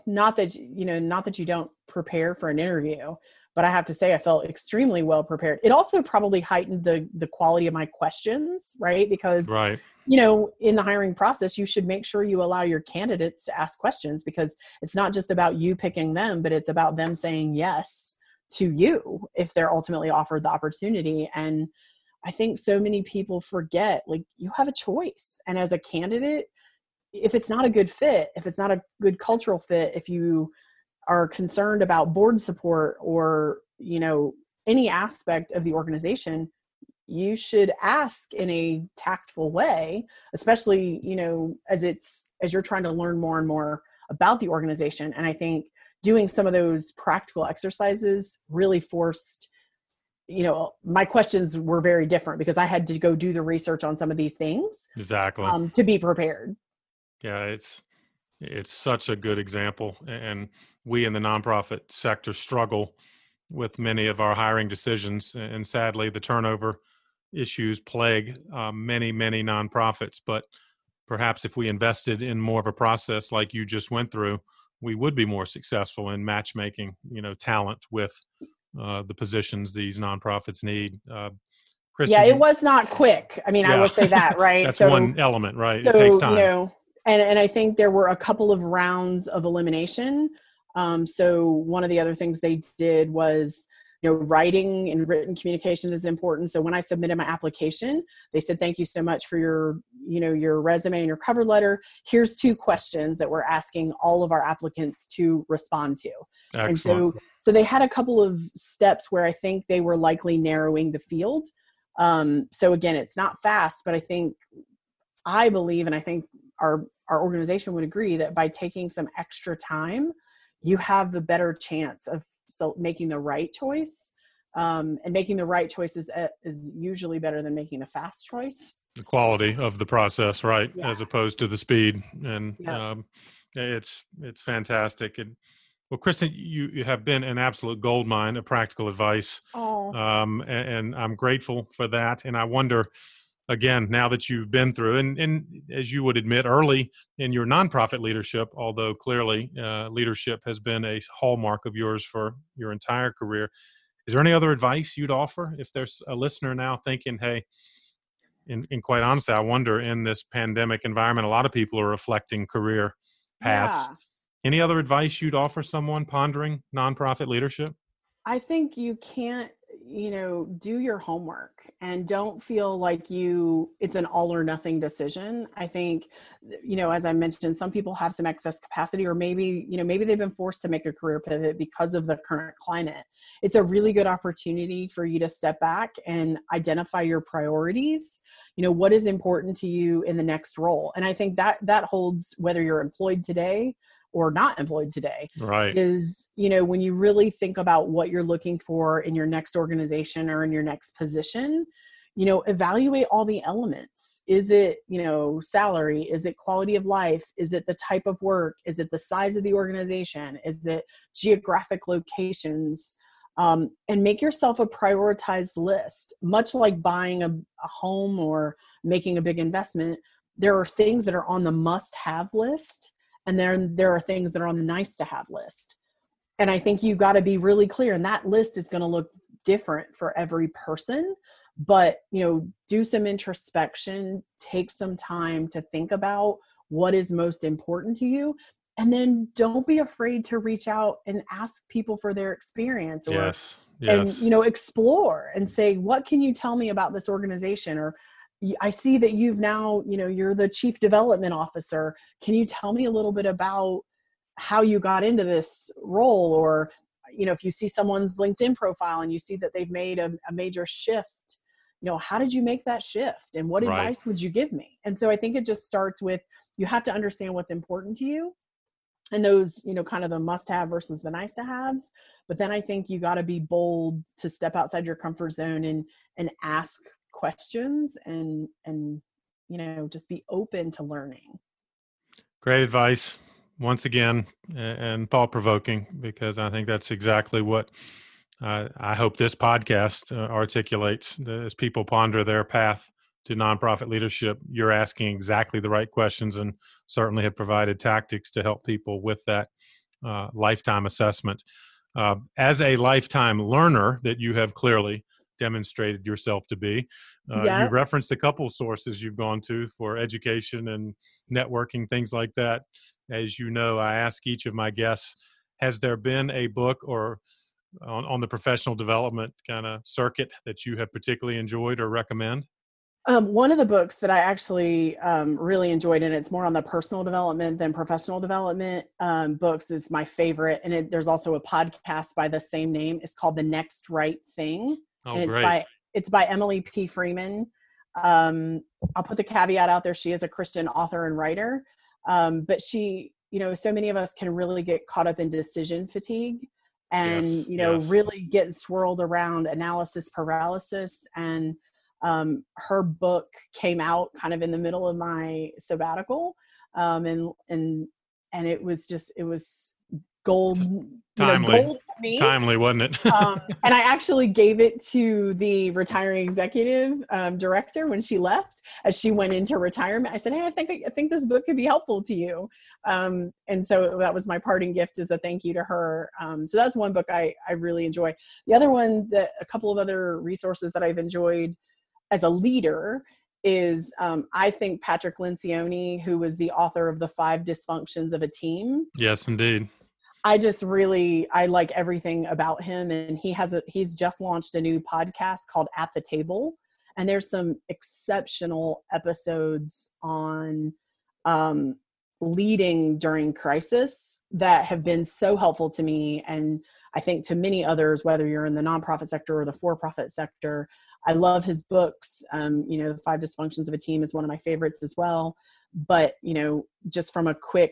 S2: not that you know not that you don't prepare for an interview but i have to say i felt extremely well prepared. It also probably heightened the the quality of my questions right? Because
S1: right.
S2: you know in the hiring process you should make sure you allow your candidates to ask questions because it's not just about you picking them but it's about them saying yes to you if they're ultimately offered the opportunity. And i think so many people forget like you have a choice. And as a candidate if it's not a good fit if it's not a good cultural fit if you are concerned about board support or you know any aspect of the organization you should ask in a tactful way especially you know as it's as you're trying to learn more and more about the organization. And i think doing some of those practical exercises really forced you know my questions were very different because i had to go do the research on some of these things
S1: exactly.
S2: um, to be prepared.
S1: Yeah it's it's such a good example and we in the nonprofit sector struggle with many of our hiring decisions and sadly the turnover issues plague um, many many nonprofits but perhaps if we invested in more of a process like you just went through we would be more successful in matchmaking you know talent with uh, the positions these nonprofits need uh, Chris,
S2: yeah it was not quick. I mean i will say that right?
S1: that's one element right?
S2: So
S1: it takes time.
S2: you know and and i think there were a couple of rounds of elimination. Um, so one of the other things they did was you know writing and written communication is important. So when i submitted my application they said thank you so much for your you know your resume and your cover letter. Here's two questions that we're asking all of our applicants to respond to.
S1: Excellent.
S2: and so so they had a couple of steps where i think they were likely narrowing the field. Um, so again it's not fast but i think i believe and i think our our organization would agree that by taking some extra time you have the better chance of so making the right choice. Um, and making the right choice is, uh, is usually better than making a fast choice.
S1: The quality of the process right
S2: Yeah.
S1: as opposed to the speed. And
S2: Yeah.
S1: um, it's it's fantastic. And well kristen you, you have been an absolute gold mine of practical advice.
S2: Oh.
S1: Um, and, and i'm grateful for that. And i wonder again now that you've been through and, and as you would admit early in your nonprofit leadership although clearly uh, leadership has been a hallmark of yours for your entire career is there any other advice you'd offer if there's a listener now thinking hey and, and quite honestly i wonder in this pandemic environment a lot of people are reflecting career paths
S2: yeah.
S1: any other advice you'd offer someone pondering nonprofit leadership
S2: I think you can't, you know, do your homework and don't feel like you it's an all or nothing decision. I think you know, as I mentioned, some people have some excess capacity or maybe, you know, maybe they've been forced to make a career pivot because of the current climate. It's a really good opportunity for you to step back and identify your priorities. You know, what is important to you in the next role. And I think that that holds whether you're employed today or not employed today
S1: right.
S2: is you know when you really think about what you're looking for in your next organization or in your next position you know evaluate all the elements. Is it you know salary? Is it quality of life? Is it the type of work? Is it the size of the organization? Is it geographic locations? Um, and make yourself a prioritized list. Much like buying a, a home or making a big investment there are things that are on the must have list and then there are things that are on the nice to have list. And i think you got to be really clear and that list is going to look different for every person. But you know do some introspection take some time to think about what is most important to you. And then don't be afraid to reach out and ask people for their experience or
S1: yes yes.
S2: and you know explore and say what can you tell me about this organization? or i see that you've now you know you're the chief development officer. Can you tell me a little bit about how you got into this role? Or you know if you see someone's linkedin profile and you see that they've made a, a major shift you know how did you make that shift? And what
S1: Right.
S2: advice would you give me? And so i think it just starts with you have to understand what's important to you and those you know kind of the must have versus the nice to haves. But then i think you got to be bold to step outside your comfort zone and and ask questions and and you know just be open to learning
S1: Great advice once again, and thought provoking because I think that's exactly what uh, I hope this podcast uh, articulates as people ponder their path to nonprofit leadership. You're asking exactly the right questions and certainly have provided tactics to help people with that uh, lifetime assessment. Uh, as a lifetime learner that you have clearly demonstrated yourself to be, uh,
S2: Yeah.
S1: you referenced a couple sources you've gone to for education and networking, things like that. As you know, I ask each of my guests, has there been a book or on, on the professional development kind of circuit that you have particularly enjoyed or recommend?
S2: Um, one of the books that I actually um, really enjoyed, and it's more on the personal development than professional development um, books, is my favorite. And it, there's also a podcast by the same name. It's called The Next Right Thing,
S1: Oh,
S2: and it's
S1: great.
S2: by it's by Emily P. Freeman. Um, I'll put the caveat out there: she is a Christian author and writer, um, but she, you know, so many of us can really get caught up in decision fatigue, and
S1: Yes,
S2: you know,
S1: yes.
S2: really get swirled around analysis paralysis and um, her book came out kind of in the middle of my sabbatical um, and and and it was just it was gold you know,
S1: Timely.
S2: gold
S1: Timely, wasn't it?
S2: um, and I actually gave it to the retiring executive um, director when she left, as she went into retirement. I said, "Hey, I think I think this book could be helpful to you," um, and so that was my parting gift as a thank you to her. Um, so that's one book I I really enjoy. The other one that a couple of other resources that I've enjoyed as a leader is um, I think Patrick Lencioni, who was the author of the Five Dysfunctions of a Team.
S1: yes, indeed.
S2: I just really I like everything about him and he has a he's just launched a new podcast called At the Table and there's some exceptional episodes on um leading during crisis that have been so helpful to me and I think to many others whether you're in the nonprofit sector or the for-profit sector. I love his books um you know the five dysfunctions of a team is one of my favorites as well but you know just from a quick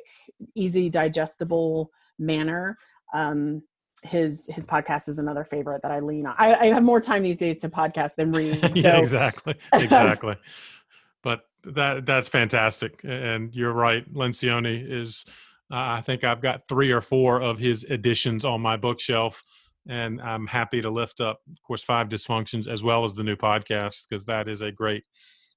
S2: easy digestible manner um his his podcast is another favorite that i lean on i, I have more time these days to podcast than read so
S1: yeah, exactly, exactly. but that that's fantastic, and you're right. Lencioni is. Uh, I think I've got three or four of his editions on my bookshelf, and I'm happy to lift up, of course, Five Dysfunctions as well as the new podcast because that is a great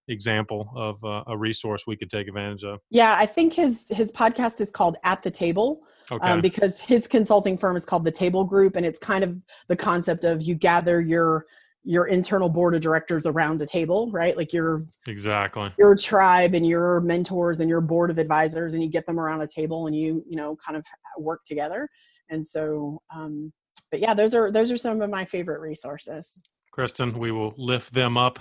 S1: example of uh, a resource we could take advantage of.
S2: yeah i think his his podcast is called at the table
S1: Okay,
S2: um, because his consulting firm is called the table group and it's kind of the concept of you gather your your internal board of directors around a table right? Like your
S1: exactly.
S2: your tribe and your mentors and your board of advisors and you get them around a table and you you know kind of work together. And so um but yeah those are those are some of my favorite resources.
S1: Kristen, we will lift them up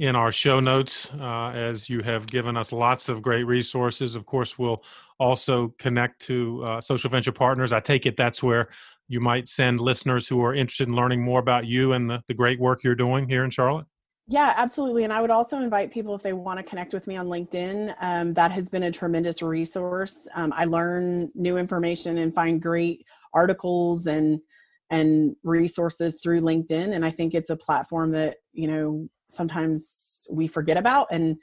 S1: in our show notes uh, as you have given us lots of great resources. Of course, we'll also connect to uh, Social Venture Partners. I take it that's where you might send listeners who are interested in learning more about you and the, the great work you're doing here in Charlotte.
S2: Yeah, absolutely. And I would also invite people if they want to connect with me on LinkedIn. Um, that has been a tremendous resource. Um, I learn new information and find great articles and and resources through LinkedIn. And I think it's a platform that you know sometimes we forget about and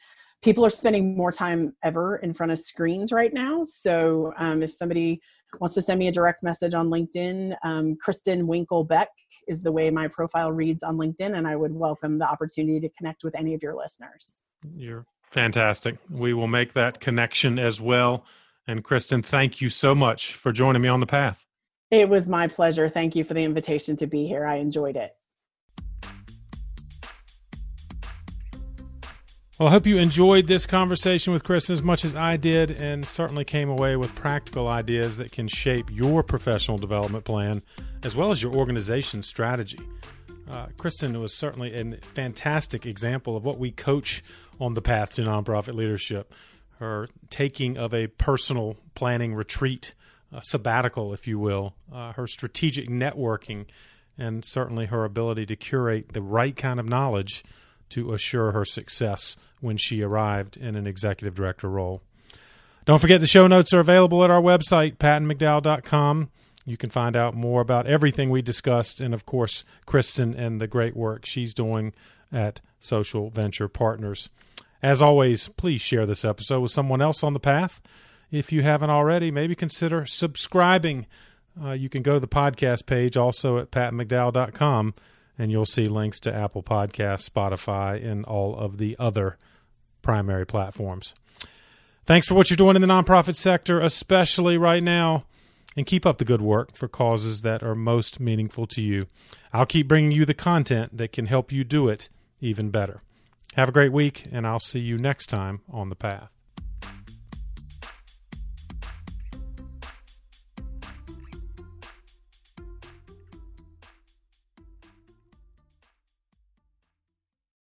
S2: people are spending more time ever in front of screens right now so um, if somebody wants to send me a direct message on linkedin um, kristen winkle beck is the way my profile reads on linkedin and i would welcome the opportunity to connect with any of your listeners
S1: You're fantastic. We will make that connection as well. And Kristen, thank you so much for joining me on the path.
S2: it was my pleasure thank you for the invitation to be here i enjoyed it
S1: Well, I hope you enjoyed this conversation with Kristen as much as I did, and certainly came away with practical ideas that can shape your professional development plan as well as your organization strategy. Uh, Kristen was certainly a fantastic example of what we coach on the path to nonprofit leadership. Her taking of a personal planning retreat, a sabbatical, if you will, uh, her strategic networking, and certainly her ability to curate the right kind of knowledge to assure her success when she arrived in an executive director role. Don't forget the show notes are available at our website, pattonmcdowell.com. You can find out more about everything we discussed and, of course, Kristen and the great work she's doing at Social Venture Partners. As always, please share this episode with someone else on the path. If you haven't already, maybe consider subscribing. Uh, you can go to the podcast page also at pattonmcdowell.com and you'll see links to Apple Podcasts, Spotify, and all of the other primary platforms. Thanks for what you're doing in the nonprofit sector, especially right now, and keep up the good work for causes that are most meaningful to you. I'll keep bringing you the content that can help you do it even better. Have a great week, and I'll see you next time on the path.